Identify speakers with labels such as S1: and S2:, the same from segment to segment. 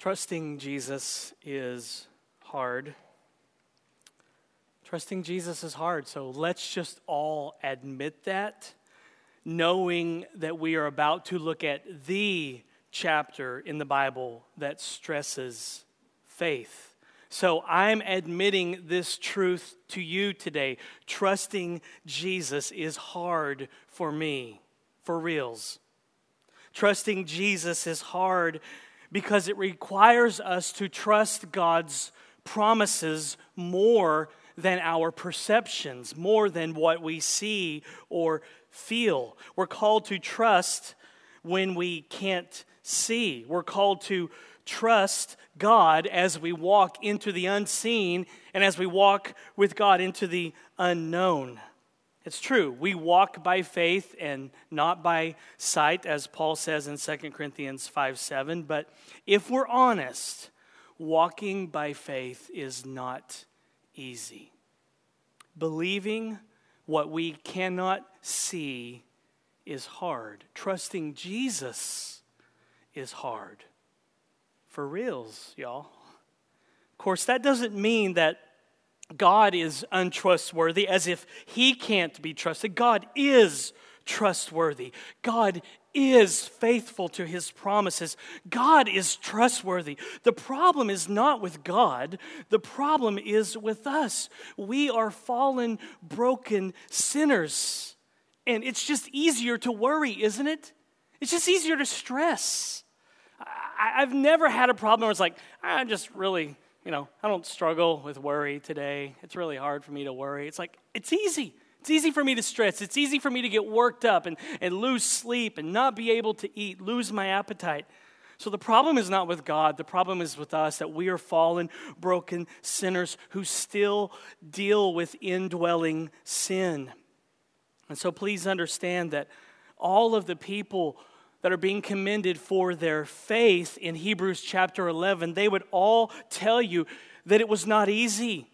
S1: Trusting Jesus is hard. Trusting Jesus is hard, so let's just all admit that, knowing that we are about to look at the chapter in the Bible that stresses faith. So I'm admitting this truth to you today. Trusting Jesus is hard for me, for reals. Trusting Jesus is hard because it requires us to trust God's promises more than our perceptions, more than what we see or feel. We're called to trust when we can't see. We're called to trust God as we walk into the unseen and as we walk with God into the unknown. It's true. We walk by faith and not by sight, as Paul says in 2 Corinthians 5 7. But if we're honest, walking by faith is not easy. Believing what we cannot see is hard. Trusting Jesus is hard. For reals, y'all. Of course, that doesn't mean that God is untrustworthy as if he can't be trusted. God is trustworthy. God is faithful to his promises. God is trustworthy. The problem is not with God, the problem is with us. We are fallen, broken sinners. And it's just easier to worry, isn't it? It's just easier to stress. I, have never had a problem where it's like, ah, I'm just really you know, I don't struggle with worry today. It's really hard for me to worry. It's like, it's easy. It's easy for me to stress. It's easy for me to get worked up and, and lose sleep and not be able to eat, lose my appetite. So the problem is not with God. The problem is with us that we are fallen, broken sinners who still deal with indwelling sin. And so please understand that all of the people that are being commended for their faith in Hebrews chapter 11, they would all tell you that it was not easy.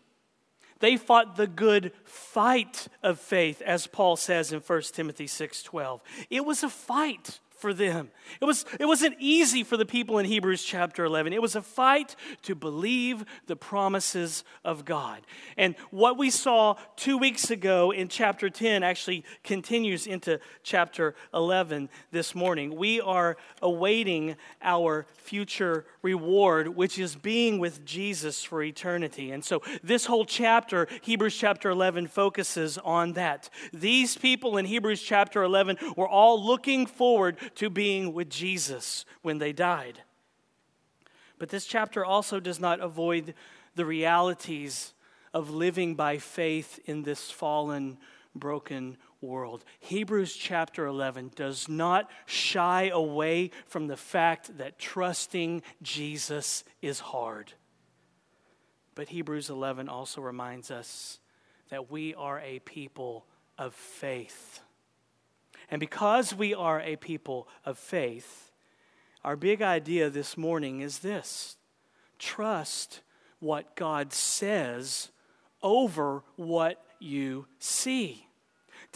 S1: They fought the good fight of faith, as Paul says in 1 Timothy 6:12. It was a fight for them. It, was, it wasn't easy for the people in Hebrews chapter 11. It was a fight to believe the promises of God. And what we saw two weeks ago in chapter 10 actually continues into chapter 11 this morning. We are awaiting our future reward, which is being with Jesus for eternity. And so this whole chapter, Hebrews chapter 11, focuses on that. These people in Hebrews chapter 11 were all looking forward to being with Jesus when they died. But this chapter also does not avoid the realities of living by faith in this fallen, broken world. Hebrews chapter 11 does not shy away from the fact that trusting Jesus is hard. But Hebrews 11 also reminds us that we are a people of faith. And because we are a people of faith, our big idea this morning is this trust what God says over what you see.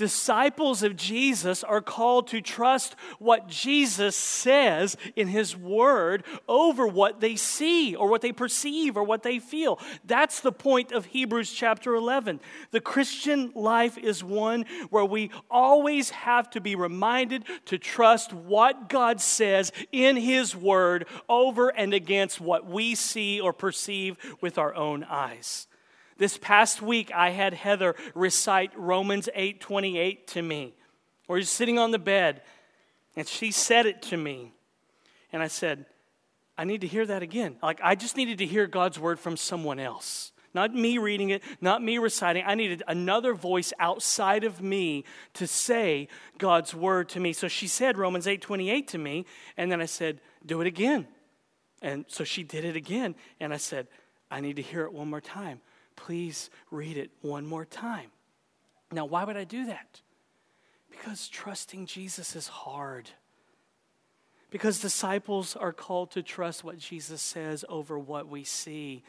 S1: Disciples of Jesus are called to trust what Jesus says in His Word over what they see or what they perceive or what they feel. That's the point of Hebrews chapter 11. The Christian life is one where we always have to be reminded to trust what God says in His Word over and against what we see or perceive with our own eyes. This past week, I had Heather recite Romans 8 28 to me. We're just sitting on the bed, and she said it to me. And I said, I need to hear that again. Like, I just needed to hear God's word from someone else. Not me reading it, not me reciting. I needed another voice outside of me to say God's word to me. So she said Romans 8 28 to me, and then I said, Do it again. And so she did it again, and I said, I need to hear it one more time please read it one more time. Now, why would I do that? Because trusting Jesus is hard. Because disciples are called to trust what Jesus says over what we see.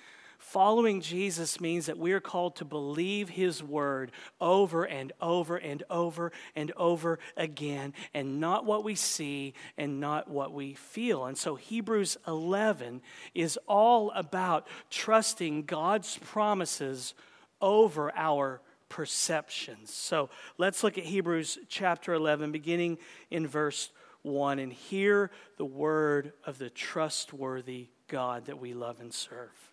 S1: Following Jesus means that we are called to believe his word over and over and over and over again, and not what we see and not what we feel. And so Hebrews 11 is all about trusting God's promises over our perceptions. So let's look at Hebrews chapter 11, beginning in verse 1, and hear the word of the trustworthy God that we love and serve.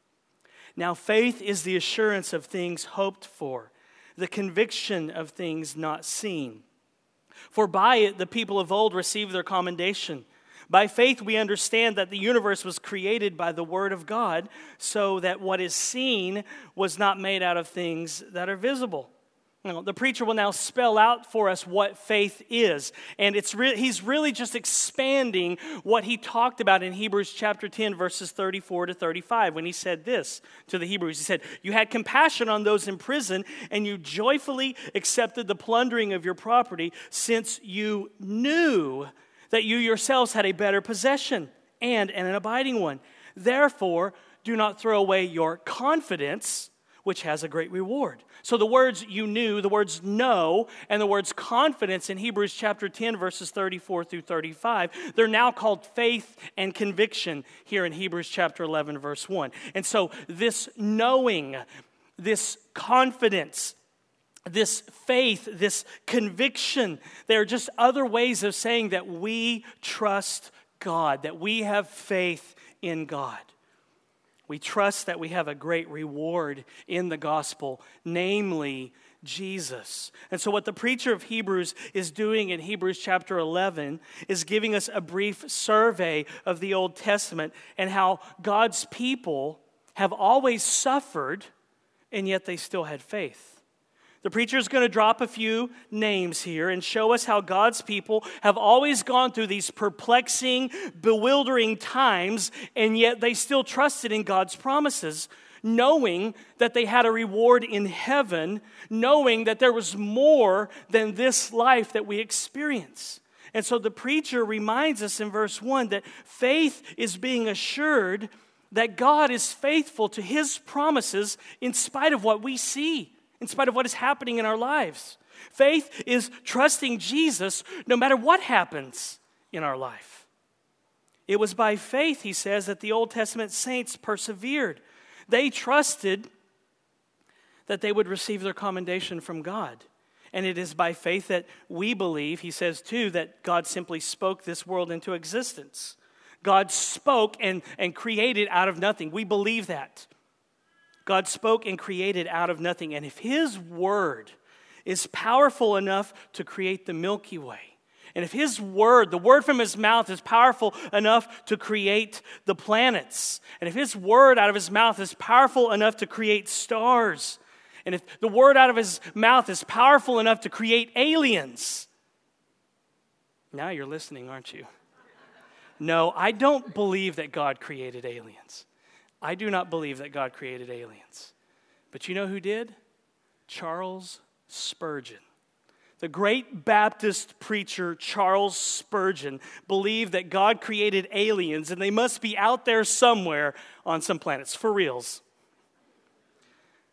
S1: Now, faith is the assurance of things hoped for, the conviction of things not seen. For by it the people of old received their commendation. By faith, we understand that the universe was created by the Word of God, so that what is seen was not made out of things that are visible. Now, the preacher will now spell out for us what faith is. And it's re- he's really just expanding what he talked about in Hebrews chapter 10, verses 34 to 35, when he said this to the Hebrews. He said, You had compassion on those in prison, and you joyfully accepted the plundering of your property, since you knew that you yourselves had a better possession and, and an abiding one. Therefore, do not throw away your confidence, which has a great reward. So the words you knew, the words know, and the words confidence in Hebrews chapter 10, verses 34 through 35, they're now called faith and conviction here in Hebrews chapter 11, verse 1. And so this knowing, this confidence, this faith, this conviction, they're just other ways of saying that we trust God, that we have faith in God. We trust that we have a great reward in the gospel, namely Jesus. And so, what the preacher of Hebrews is doing in Hebrews chapter 11 is giving us a brief survey of the Old Testament and how God's people have always suffered, and yet they still had faith. The preacher is going to drop a few names here and show us how God's people have always gone through these perplexing, bewildering times, and yet they still trusted in God's promises, knowing that they had a reward in heaven, knowing that there was more than this life that we experience. And so the preacher reminds us in verse 1 that faith is being assured that God is faithful to his promises in spite of what we see in spite of what is happening in our lives. Faith is trusting Jesus no matter what happens in our life. It was by faith, he says, that the Old Testament saints persevered. They trusted that they would receive their commendation from God. And it is by faith that we believe, he says too, that God simply spoke this world into existence. God spoke and, and created out of nothing. We believe that. God spoke and created out of nothing. And if His word is powerful enough to create the Milky Way, and if His word, the word from His mouth, is powerful enough to create the planets, and if His word out of His mouth is powerful enough to create stars, and if the word out of His mouth is powerful enough to create aliens, now you're listening, aren't you? No, I don't believe that God created aliens. I do not believe that God created aliens. But you know who did? Charles Spurgeon. The great Baptist preacher Charles Spurgeon believed that God created aliens and they must be out there somewhere on some planets, for reals.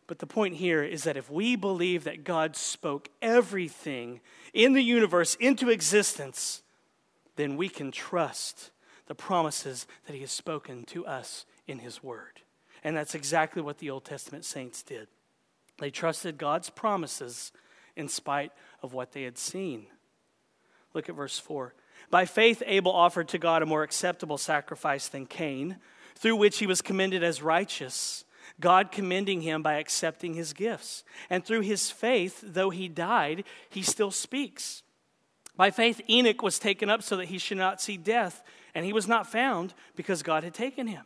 S1: But the point here is that if we believe that God spoke everything in the universe into existence, then we can trust the promises that He has spoken to us in His Word. And that's exactly what the Old Testament saints did. They trusted God's promises in spite of what they had seen. Look at verse 4. By faith, Abel offered to God a more acceptable sacrifice than Cain, through which he was commended as righteous, God commending him by accepting his gifts. And through his faith, though he died, he still speaks. By faith, Enoch was taken up so that he should not see death, and he was not found because God had taken him.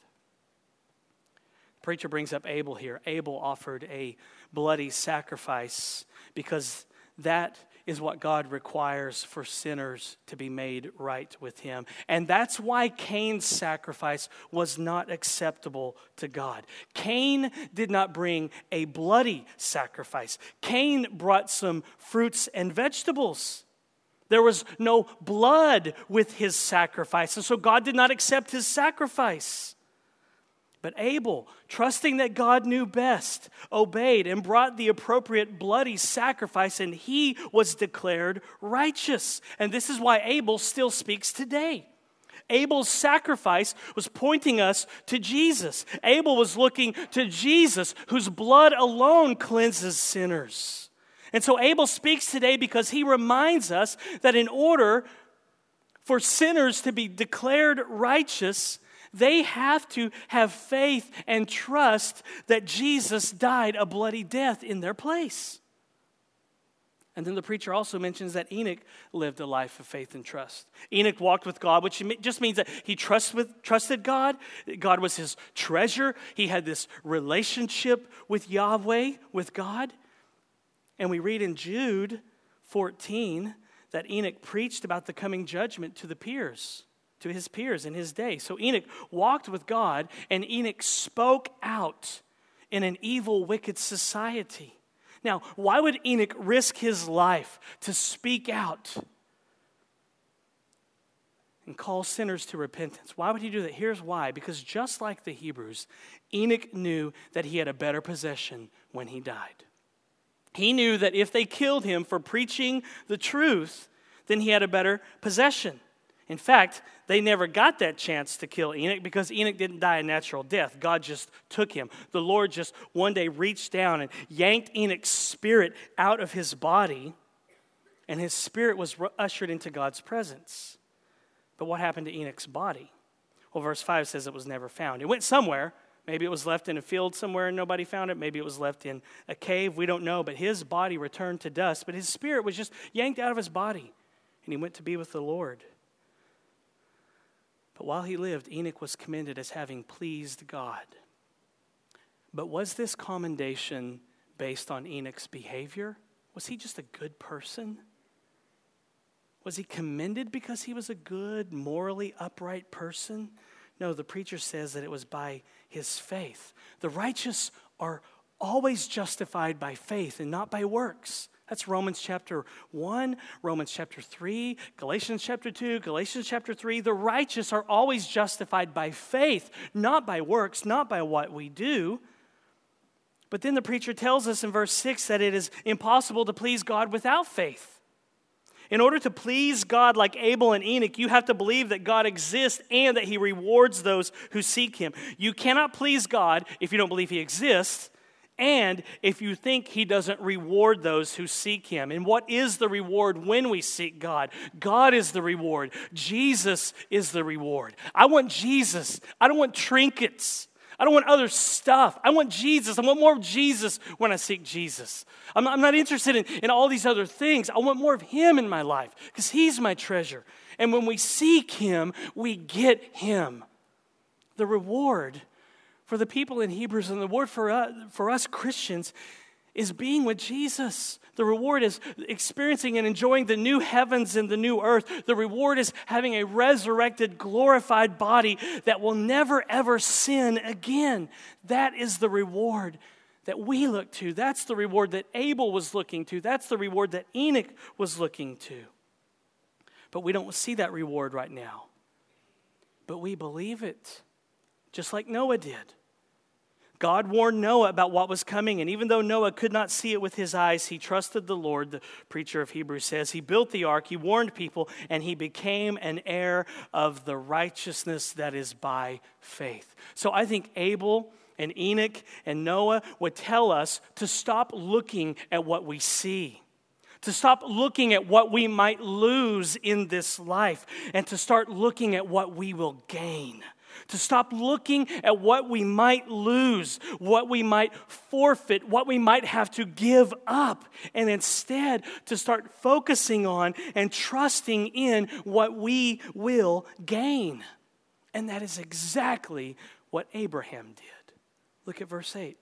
S1: Preacher brings up Abel here. Abel offered a bloody sacrifice because that is what God requires for sinners to be made right with Him. And that's why Cain's sacrifice was not acceptable to God. Cain did not bring a bloody sacrifice, Cain brought some fruits and vegetables. There was no blood with his sacrifice, and so God did not accept his sacrifice. But Abel, trusting that God knew best, obeyed and brought the appropriate bloody sacrifice, and he was declared righteous. And this is why Abel still speaks today. Abel's sacrifice was pointing us to Jesus. Abel was looking to Jesus, whose blood alone cleanses sinners. And so Abel speaks today because he reminds us that in order for sinners to be declared righteous, they have to have faith and trust that Jesus died a bloody death in their place. And then the preacher also mentions that Enoch lived a life of faith and trust. Enoch walked with God, which just means that he trust with, trusted God. God was his treasure. He had this relationship with Yahweh, with God. And we read in Jude 14 that Enoch preached about the coming judgment to the peers to his peers in his day. So Enoch walked with God, and Enoch spoke out in an evil, wicked society. Now, why would Enoch risk his life to speak out and call sinners to repentance? Why would he do that? Here's why because just like the Hebrews, Enoch knew that he had a better possession when he died. He knew that if they killed him for preaching the truth, then he had a better possession. In fact, they never got that chance to kill Enoch because Enoch didn't die a natural death. God just took him. The Lord just one day reached down and yanked Enoch's spirit out of his body, and his spirit was ushered into God's presence. But what happened to Enoch's body? Well, verse 5 says it was never found. It went somewhere. Maybe it was left in a field somewhere and nobody found it. Maybe it was left in a cave. We don't know. But his body returned to dust. But his spirit was just yanked out of his body, and he went to be with the Lord. But while he lived, Enoch was commended as having pleased God. But was this commendation based on Enoch's behavior? Was he just a good person? Was he commended because he was a good, morally upright person? No, the preacher says that it was by his faith. The righteous are always justified by faith and not by works. That's Romans chapter 1, Romans chapter 3, Galatians chapter 2, Galatians chapter 3. The righteous are always justified by faith, not by works, not by what we do. But then the preacher tells us in verse 6 that it is impossible to please God without faith. In order to please God like Abel and Enoch, you have to believe that God exists and that he rewards those who seek him. You cannot please God if you don't believe he exists and if you think he doesn't reward those who seek him. And what is the reward when we seek God? God is the reward. Jesus is the reward. I want Jesus. I don't want trinkets. I don't want other stuff. I want Jesus. I want more of Jesus when I seek Jesus. I'm not, I'm not interested in, in all these other things. I want more of Him in my life because He's my treasure. And when we seek Him, we get Him. The reward for the people in Hebrews and the word for us, for us Christians is being with Jesus. The reward is experiencing and enjoying the new heavens and the new earth. The reward is having a resurrected, glorified body that will never, ever sin again. That is the reward that we look to. That's the reward that Abel was looking to. That's the reward that Enoch was looking to. But we don't see that reward right now. But we believe it, just like Noah did. God warned Noah about what was coming, and even though Noah could not see it with his eyes, he trusted the Lord, the preacher of Hebrews says. He built the ark, he warned people, and he became an heir of the righteousness that is by faith. So I think Abel and Enoch and Noah would tell us to stop looking at what we see to stop looking at what we might lose in this life and to start looking at what we will gain to stop looking at what we might lose, what we might forfeit, what we might have to give up, and instead to start focusing on and trusting in what we will gain. And that is exactly what Abraham did. Look at verse 8.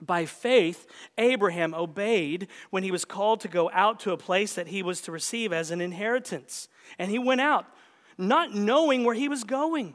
S1: By faith, Abraham obeyed when he was called to go out to a place that he was to receive as an inheritance. And he went out, not knowing where he was going.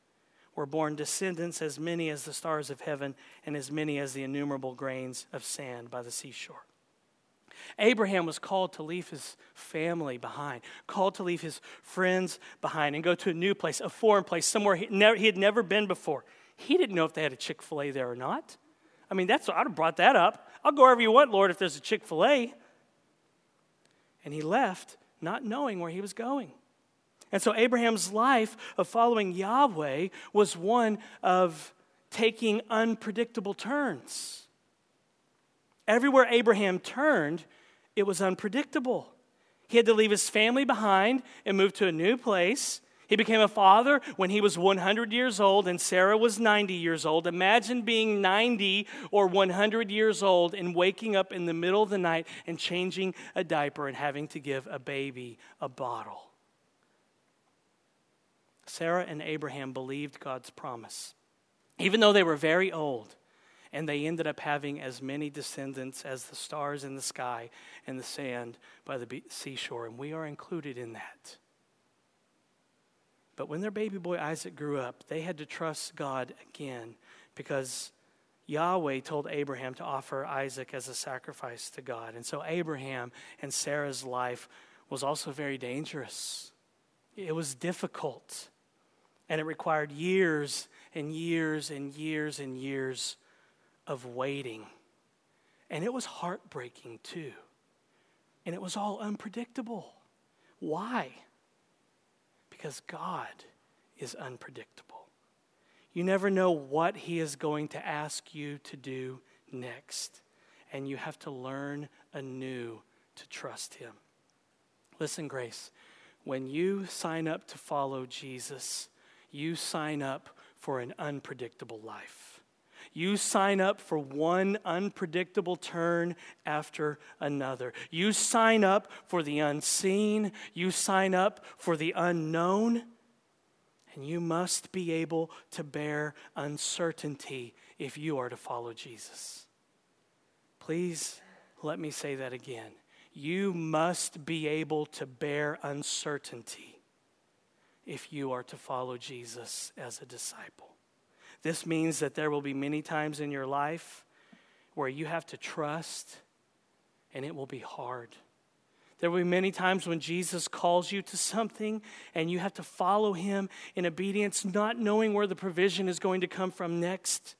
S1: were born descendants as many as the stars of heaven and as many as the innumerable grains of sand by the seashore. Abraham was called to leave his family behind, called to leave his friends behind, and go to a new place, a foreign place, somewhere he, never, he had never been before. He didn't know if they had a Chick fil A there or not. I mean, that's, I'd have brought that up. I'll go wherever you want, Lord, if there's a Chick fil A. And he left not knowing where he was going. And so Abraham's life of following Yahweh was one of taking unpredictable turns. Everywhere Abraham turned, it was unpredictable. He had to leave his family behind and move to a new place. He became a father when he was 100 years old and Sarah was 90 years old. Imagine being 90 or 100 years old and waking up in the middle of the night and changing a diaper and having to give a baby a bottle. Sarah and Abraham believed God's promise, even though they were very old. And they ended up having as many descendants as the stars in the sky and the sand by the seashore. And we are included in that. But when their baby boy Isaac grew up, they had to trust God again because Yahweh told Abraham to offer Isaac as a sacrifice to God. And so Abraham and Sarah's life was also very dangerous. It was difficult. And it required years and years and years and years of waiting. And it was heartbreaking too. And it was all unpredictable. Why? Because God is unpredictable. You never know what He is going to ask you to do next, and you have to learn anew to trust Him. Listen, Grace, when you sign up to follow Jesus, you sign up for an unpredictable life. You sign up for one unpredictable turn after another. You sign up for the unseen. You sign up for the unknown. And you must be able to bear uncertainty if you are to follow Jesus. Please let me say that again. You must be able to bear uncertainty if you are to follow Jesus as a disciple. This means that there will be many times in your life where you have to trust and it will be hard. There will be many times when Jesus calls you to something and you have to follow him in obedience, not knowing where the provision is going to come from next.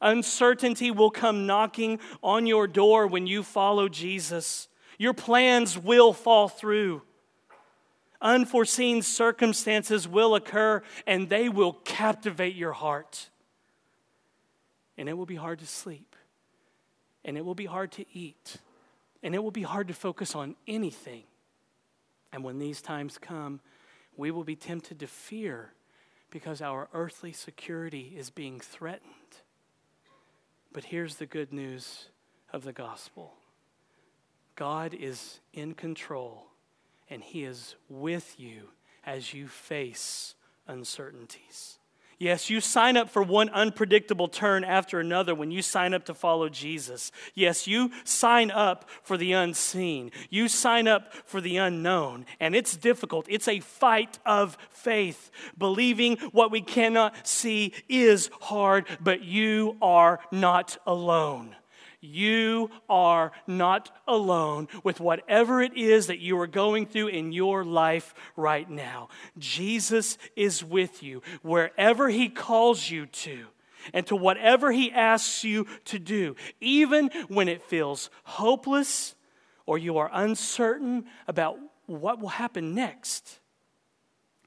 S1: Uncertainty will come knocking on your door when you follow Jesus. Your plans will fall through. Unforeseen circumstances will occur and they will captivate your heart. And it will be hard to sleep, and it will be hard to eat, and it will be hard to focus on anything. And when these times come, we will be tempted to fear because our earthly security is being threatened. But here's the good news of the gospel. God is in control, and He is with you as you face uncertainties. Yes, you sign up for one unpredictable turn after another when you sign up to follow Jesus. Yes, you sign up for the unseen. You sign up for the unknown. And it's difficult. It's a fight of faith. Believing what we cannot see is hard, but you are not alone. You are not alone with whatever it is that you are going through in your life right now. Jesus is with you wherever He calls you to and to whatever He asks you to do, even when it feels hopeless or you are uncertain about what will happen next.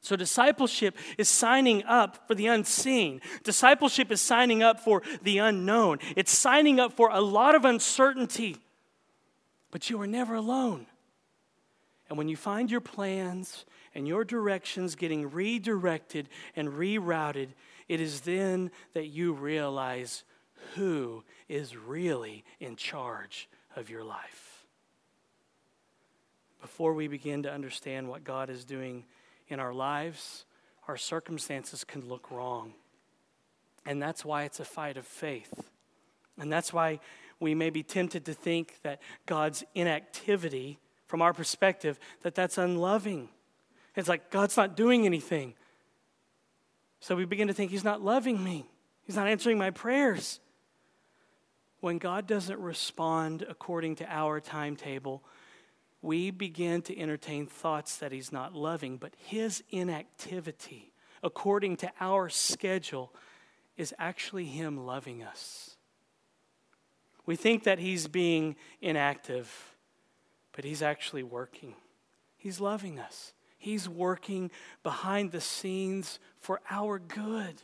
S1: So, discipleship is signing up for the unseen. Discipleship is signing up for the unknown. It's signing up for a lot of uncertainty. But you are never alone. And when you find your plans and your directions getting redirected and rerouted, it is then that you realize who is really in charge of your life. Before we begin to understand what God is doing in our lives, our circumstances can look wrong. And that's why it's a fight of faith. And that's why we may be tempted to think that God's inactivity, from our perspective, that that's unloving. It's like God's not doing anything. So we begin to think He's not loving me, He's not answering my prayers. When God doesn't respond according to our timetable, we begin to entertain thoughts that He's not loving, but His inactivity, according to our schedule, is actually Him loving us. We think that He's being inactive, but He's actually working. He's loving us. He's working behind the scenes for our good.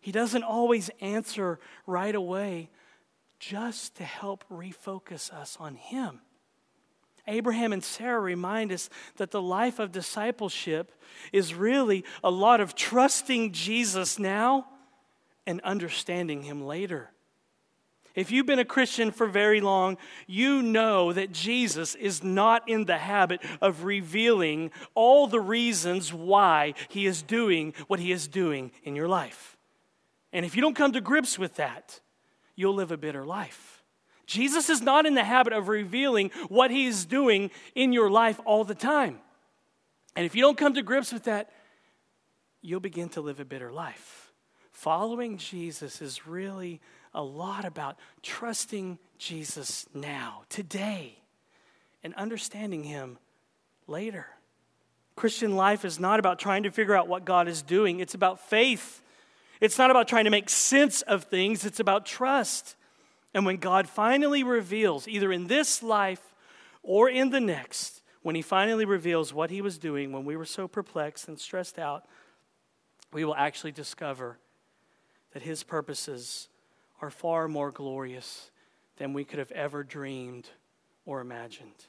S1: He doesn't always answer right away, just to help refocus us on Him. Abraham and Sarah remind us that the life of discipleship is really a lot of trusting Jesus now and understanding Him later. If you've been a Christian for very long, you know that Jesus is not in the habit of revealing all the reasons why he is doing what he is doing in your life. And if you don't come to grips with that, you'll live a bitter life. Jesus is not in the habit of revealing what he is doing in your life all the time. And if you don't come to grips with that, you'll begin to live a bitter life. Following Jesus is really a lot about trusting Jesus now, today, and understanding him later. Christian life is not about trying to figure out what God is doing, it's about faith. It's not about trying to make sense of things, it's about trust. And when God finally reveals, either in this life or in the next, when He finally reveals what He was doing when we were so perplexed and stressed out, we will actually discover that His purposes are far more glorious than we could have ever dreamed or imagined.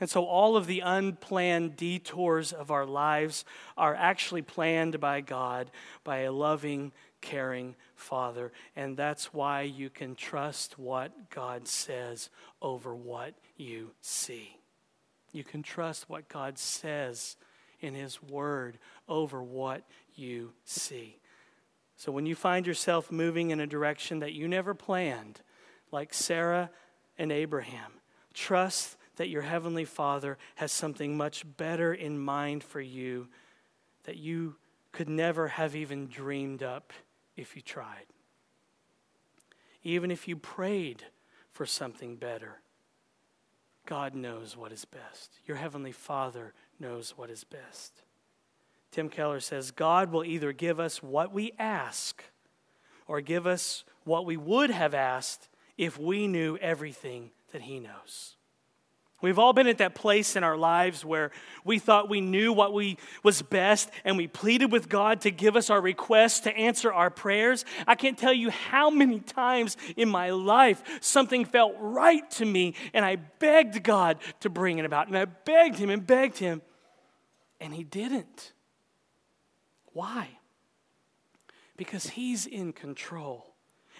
S1: And so, all of the unplanned detours of our lives are actually planned by God, by a loving, caring Father. And that's why you can trust what God says over what you see. You can trust what God says in His Word over what you see. So when you find yourself moving in a direction that you never planned, like Sarah and Abraham, trust that your Heavenly Father has something much better in mind for you that you could never have even dreamed up if you tried. Even if you prayed for something better, God knows what is best. Your Heavenly Father knows what is best. Tim Keller says God will either give us what we ask or give us what we would have asked if we knew everything that He knows. We've all been at that place in our lives where we thought we knew what we was best and we pleaded with God to give us our requests to answer our prayers. I can't tell you how many times in my life something felt right to me and I begged God to bring it about and I begged him and begged him and he didn't. Why? Because he's in control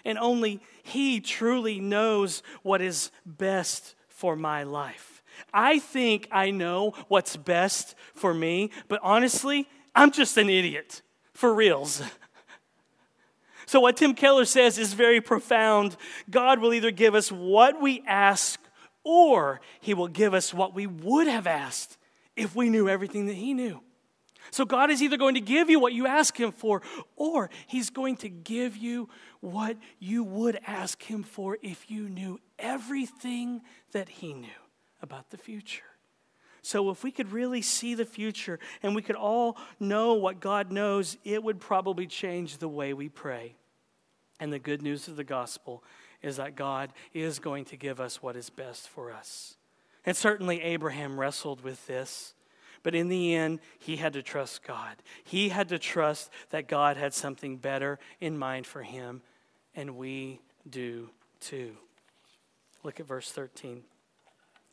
S1: and only he truly knows what is best for my life. I think I know what's best for me, but honestly, I'm just an idiot, for reals. So, what Tim Keller says is very profound. God will either give us what we ask, or He will give us what we would have asked if we knew everything that He knew. So, God is either going to give you what you ask Him for, or He's going to give you what you would ask Him for if you knew everything that He knew about the future. So, if we could really see the future and we could all know what God knows, it would probably change the way we pray. And the good news of the gospel is that God is going to give us what is best for us. And certainly, Abraham wrestled with this. But in the end, he had to trust God. He had to trust that God had something better in mind for him, and we do too. Look at verse 13.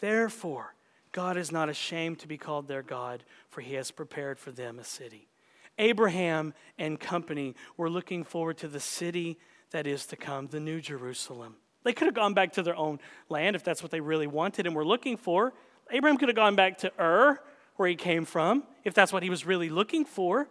S1: Therefore, God is not ashamed to be called their God, for he has prepared for them a city. Abraham and company were looking forward to the city that is to come, the New Jerusalem. They could have gone back to their own land if that's what they really wanted and were looking for. Abraham could have gone back to Ur, where he came from, if that's what he was really looking for.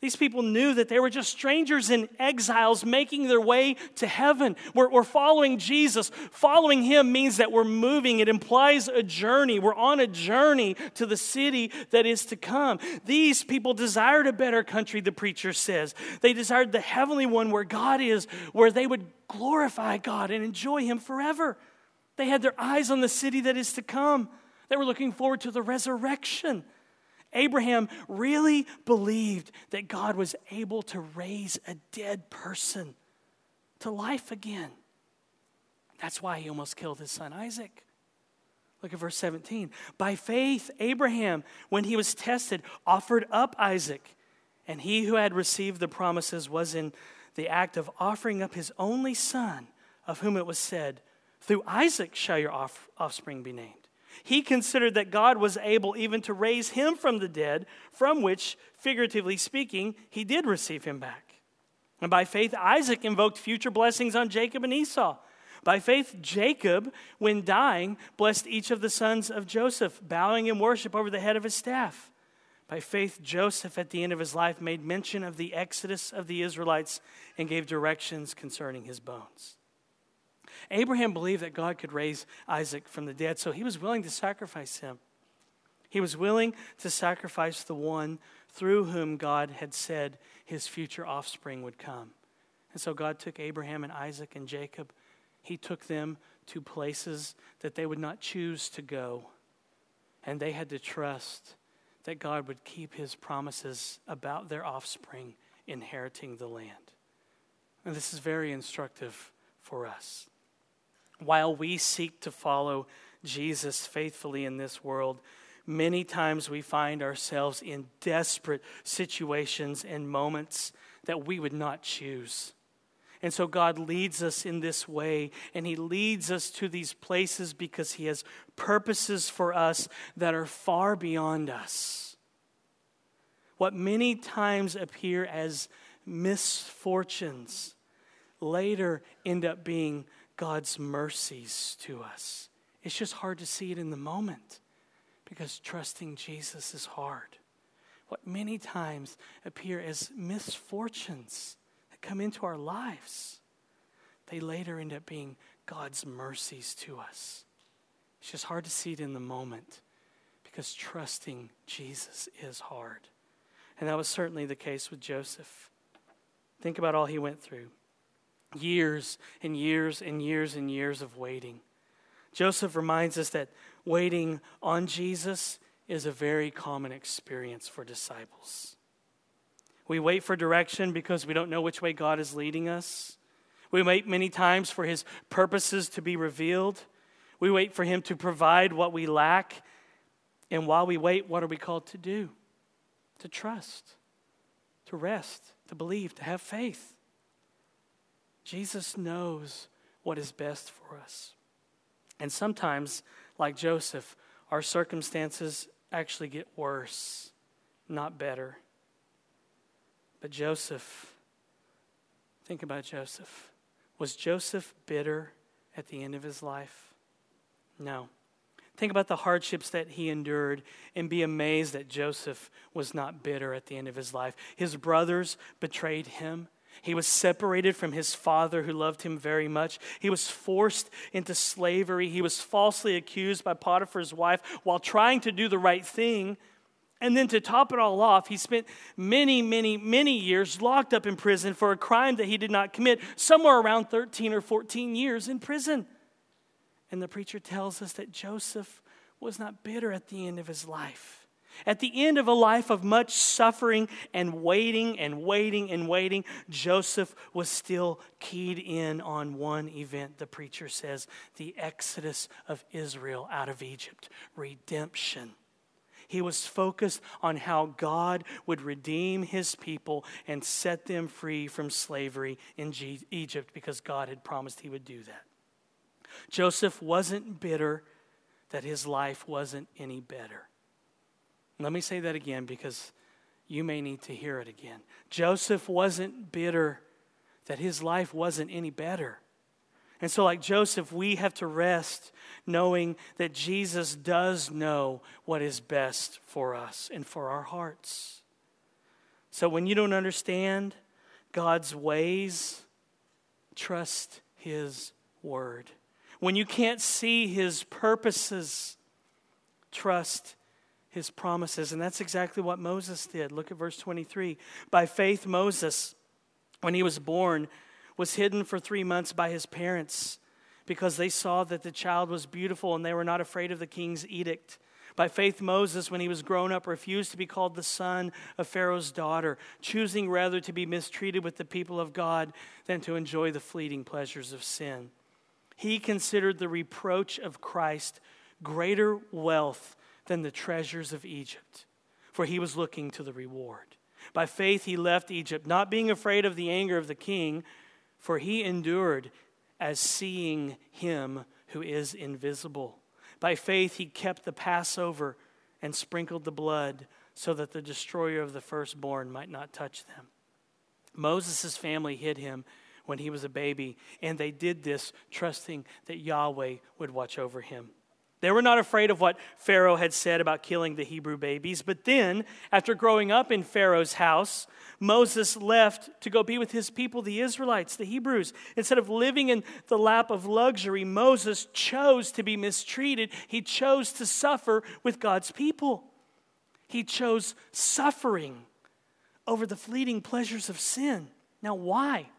S1: These people knew that they were just strangers and exiles making their way to heaven. We're, we're, following Jesus. Following him means that we're moving, it implies a journey. We're on a journey to the city that is to come. These people desired a better country, the preacher says. They desired the heavenly one where God is, where they would glorify God and enjoy him forever. They had their eyes on the city that is to come, they were looking forward to the resurrection. Abraham really believed that God was able to raise a dead person to life again. That's why he almost killed his son Isaac. Look at verse 17. By faith, Abraham, when he was tested, offered up Isaac. And he who had received the promises was in the act of offering up his only son, of whom it was said, Through Isaac shall your offspring be named. He considered that God was able even to raise him from the dead, from which, figuratively speaking, he did receive him back. And by faith, Isaac invoked future blessings on Jacob and Esau. By faith, Jacob, when dying, blessed each of the sons of Joseph, bowing in worship over the head of his staff. By faith, Joseph, at the end of his life, made mention of the exodus of the Israelites and gave directions concerning his bones. Abraham believed that God could raise Isaac from the dead, so he was willing to sacrifice him. He was willing to sacrifice the one through whom God had said his future offspring would come. And so God took Abraham and Isaac and Jacob. He took them to places that they would not choose to go. And they had to trust that God would keep his promises about their offspring inheriting the land. And this is very instructive for us while we seek to follow Jesus faithfully in this world, many times we find ourselves in desperate situations and moments that we would not choose. And so God leads us in this way, and He leads us to these places because He has purposes for us that are far beyond us. What many times appear as misfortunes later end up being God's mercies to us. It's just hard to see it in the moment because trusting Jesus is hard. What many times appear as misfortunes that come into our lives, they later end up being God's mercies to us. It's just hard to see it in the moment because trusting Jesus is hard. And that was certainly the case with Joseph. Think about all he went through years and years and years and years of waiting. Joseph reminds us that waiting on Jesus is a very common experience for disciples. We wait for direction because we don't know which way God is leading us. We wait many times for his purposes to be revealed. We wait for him to provide what we lack. And while we wait, what are we called to do? To trust, to rest, to believe, to have faith. Jesus knows what is best for us. And sometimes, like Joseph, our circumstances actually get worse, not better. But Joseph, think about Joseph. Was Joseph bitter at the end of his life? No. Think about the hardships that he endured and be amazed that Joseph was not bitter at the end of his life. His brothers betrayed him. He was separated from his father, who loved him very much. He was forced into slavery. He was falsely accused by Potiphar's wife while trying to do the right thing. And then to top it all off, he spent many, many, many years locked up in prison for a crime that he did not commit, somewhere around 13 or 14 years in prison. And the preacher tells us that Joseph was not bitter at the end of his life. At the end of a life of much suffering and waiting and waiting and waiting, Joseph was still keyed in on one event, the preacher says the exodus of Israel out of Egypt, redemption. He was focused on how God would redeem his people and set them free from slavery in Egypt because God had promised he would do that. Joseph wasn't bitter that his life wasn't any better. Let me say that again because you may need to hear it again. Joseph wasn't bitter that his life wasn't any better. And so, like Joseph, we have to rest knowing that Jesus does know what is best for us and for our hearts. So, when you don't understand God's ways, trust His word. When you can't see His purposes, trust his promises. And that's exactly what Moses did. Look at verse 23. By faith, Moses, when he was born, was hidden for three months by his parents because they saw that the child was beautiful and they were not afraid of the king's edict. By faith, Moses, when he was grown up, refused to be called the son of Pharaoh's daughter, choosing rather to be mistreated with the people of God than to enjoy the fleeting pleasures of sin. He considered the reproach of Christ greater wealth than the treasures of Egypt, for he was looking to the reward. By faith, he left Egypt, not being afraid of the anger of the king, for he endured as seeing him who is invisible. By faith, he kept the Passover and sprinkled the blood so that the destroyer of the firstborn might not touch them. Moses' family hid him when he was a baby, and they did this trusting that Yahweh would watch over him. They were not afraid of what Pharaoh had said about killing the Hebrew babies. But then, after growing up in Pharaoh's house, Moses left to go be with his people, the Israelites, the Hebrews. Instead of living in the lap of luxury, Moses chose to be mistreated. He chose to suffer with God's people. He chose suffering over the fleeting pleasures of sin. Now, why?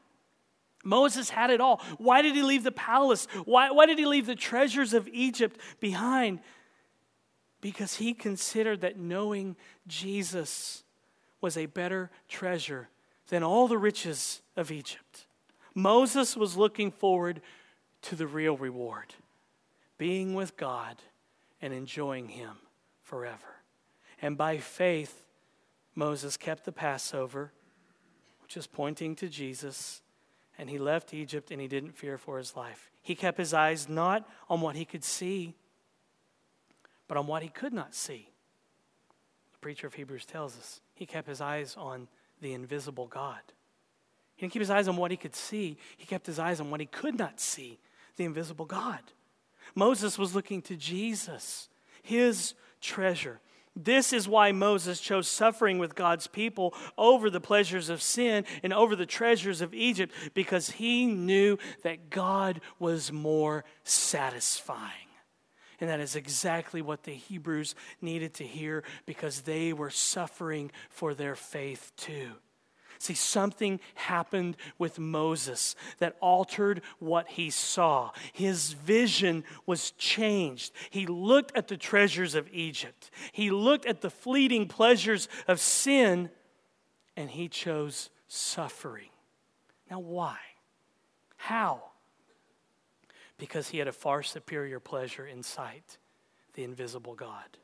S1: Moses had it all. Why did he leave the palace? Why, why did he leave the treasures of Egypt behind? Because he considered that knowing Jesus was a better treasure than all the riches of Egypt. Moses was looking forward to the real reward being with God and enjoying Him forever. And by faith, Moses kept the Passover, which is pointing to Jesus and he left Egypt and he didn't fear for his life. He kept his eyes not on what he could see, but on what he could not see. The preacher of Hebrews tells us he kept his eyes on the invisible God. He didn't keep his eyes on what he could see, he kept his eyes on what he could not see the invisible God. Moses was looking to Jesus, his treasure. This is why Moses chose suffering with God's people over the pleasures of sin and over the treasures of Egypt, because he knew that God was more satisfying. And that is exactly what the Hebrews needed to hear because they were suffering for their faith too. See, something happened with Moses that altered what he saw. His vision was changed. He looked at the treasures of Egypt, he looked at the fleeting pleasures of sin, and he chose suffering. Now, why? How? Because he had a far superior pleasure in sight the invisible God.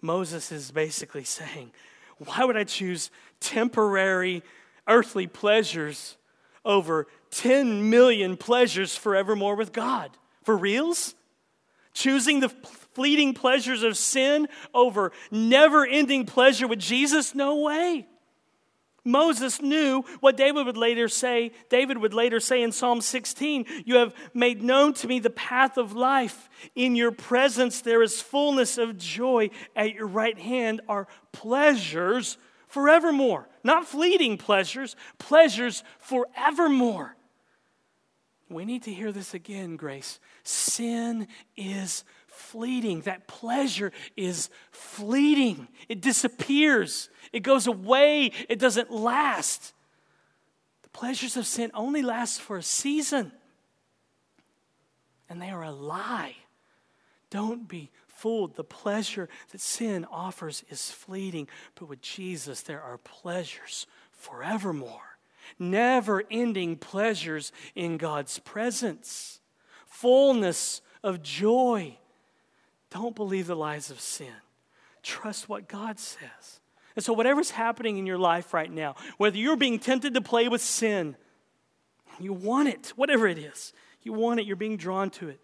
S1: Moses is basically saying, Why would I choose temporary earthly pleasures over 10 million pleasures forevermore with God. For reals? Choosing the fleeting pleasures of sin over never ending pleasure with Jesus? No way. Moses knew what David would later say. David would later say in Psalm 16, You have made known to me the path of life. In your presence there is fullness of joy. At your right hand are pleasures forevermore. Not fleeting pleasures, pleasures forevermore. We need to hear this again, Grace. Sin is fleeting. That pleasure is fleeting. It disappears, it goes away, it doesn't last. The pleasures of sin only last for a season, and they are a lie. Don't be fooled. The pleasure that sin offers is fleeting, but with Jesus, there are pleasures forevermore. Never ending pleasures in God's presence, fullness of joy. Don't believe the lies of sin. Trust what God says. And so, whatever's happening in your life right now, whether you're being tempted to play with sin, you want it, whatever it is, you want it, you're being drawn to it,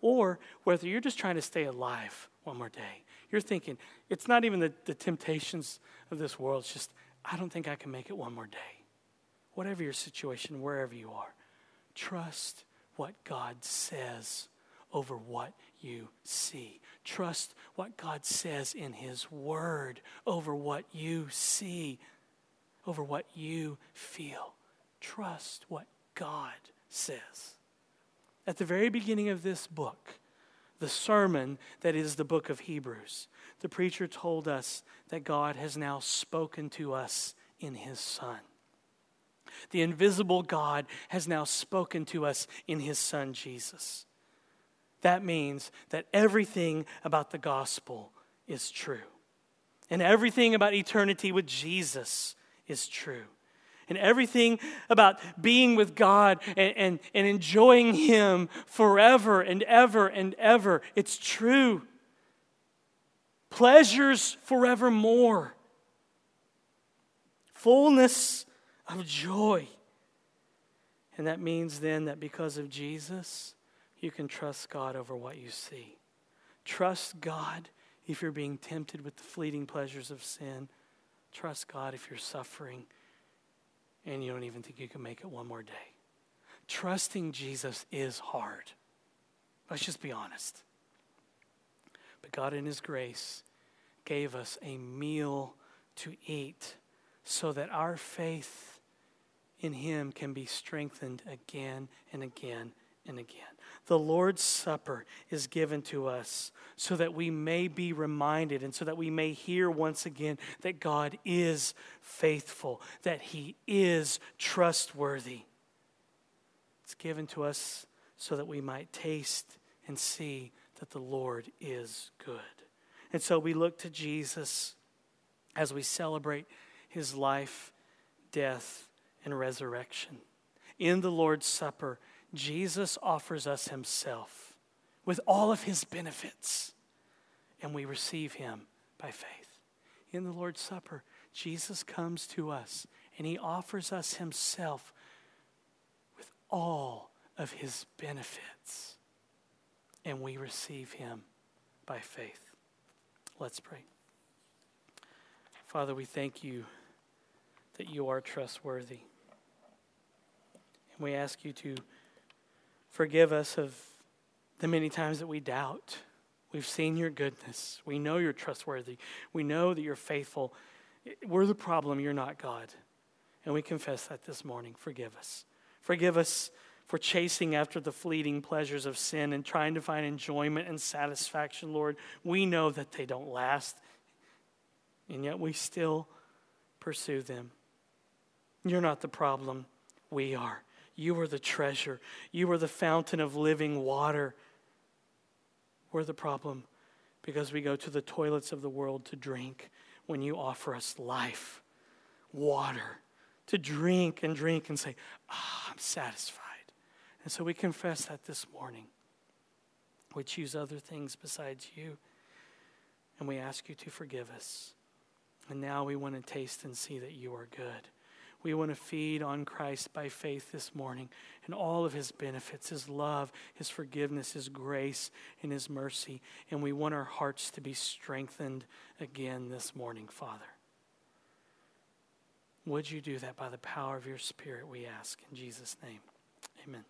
S1: or whether you're just trying to stay alive one more day, you're thinking, it's not even the, the temptations of this world, it's just, I don't think I can make it one more day. Whatever your situation, wherever you are, trust what God says over what you see. Trust what God says in His Word over what you see, over what you feel. Trust what God says. At the very beginning of this book, the sermon that is the book of Hebrews, the preacher told us that God has now spoken to us in His Son. The invisible God has now spoken to us in His Son, Jesus. That means that everything about the gospel is true. And everything about eternity with Jesus is true. And everything about being with God and, and, and enjoying Him forever and ever and ever, it's true. Pleasures forevermore. Fullness of joy. And that means then that because of Jesus, you can trust God over what you see. Trust God if you're being tempted with the fleeting pleasures of sin. Trust God if you're suffering and you don't even think you can make it one more day. Trusting Jesus is hard. Let's just be honest. But God, in His grace, gave us a meal to eat so that our faith in Him can be strengthened again and again and again. The Lord's Supper is given to us so that we may be reminded and so that we may hear once again that God is faithful, that He is trustworthy. It's given to us so that we might taste and see that the Lord is good. And so we look to Jesus as we celebrate His life, death, and resurrection. In the Lord's Supper, Jesus offers us himself with all of his benefits, and we receive him by faith. In the Lord's Supper, Jesus comes to us and he offers us himself with all of his benefits, and we receive him by faith. Let's pray. Father, we thank you that you are trustworthy. And we ask you to Forgive us of the many times that we doubt. We've seen your goodness. We know you're trustworthy. We know that you're faithful. We're the problem. You're not God. And we confess that this morning. Forgive us. Forgive us for chasing after the fleeting pleasures of sin and trying to find enjoyment and satisfaction, Lord. We know that they don't last, and yet we still pursue them. You're not the problem, we are. You are the treasure. You are the fountain of living water. We're the problem because we go to the toilets of the world to drink when you offer us life, water, to drink and drink and say, Ah, I'm satisfied. And so we confess that this morning. We choose other things besides you, and we ask you to forgive us. And now we want to taste and see that you are good. We want to feed on Christ by faith this morning and all of his benefits, his love, his forgiveness, his grace, and his mercy. And we want our hearts to be strengthened again this morning, Father. Would you do that by the power of your Spirit, we ask in Jesus' name? Amen.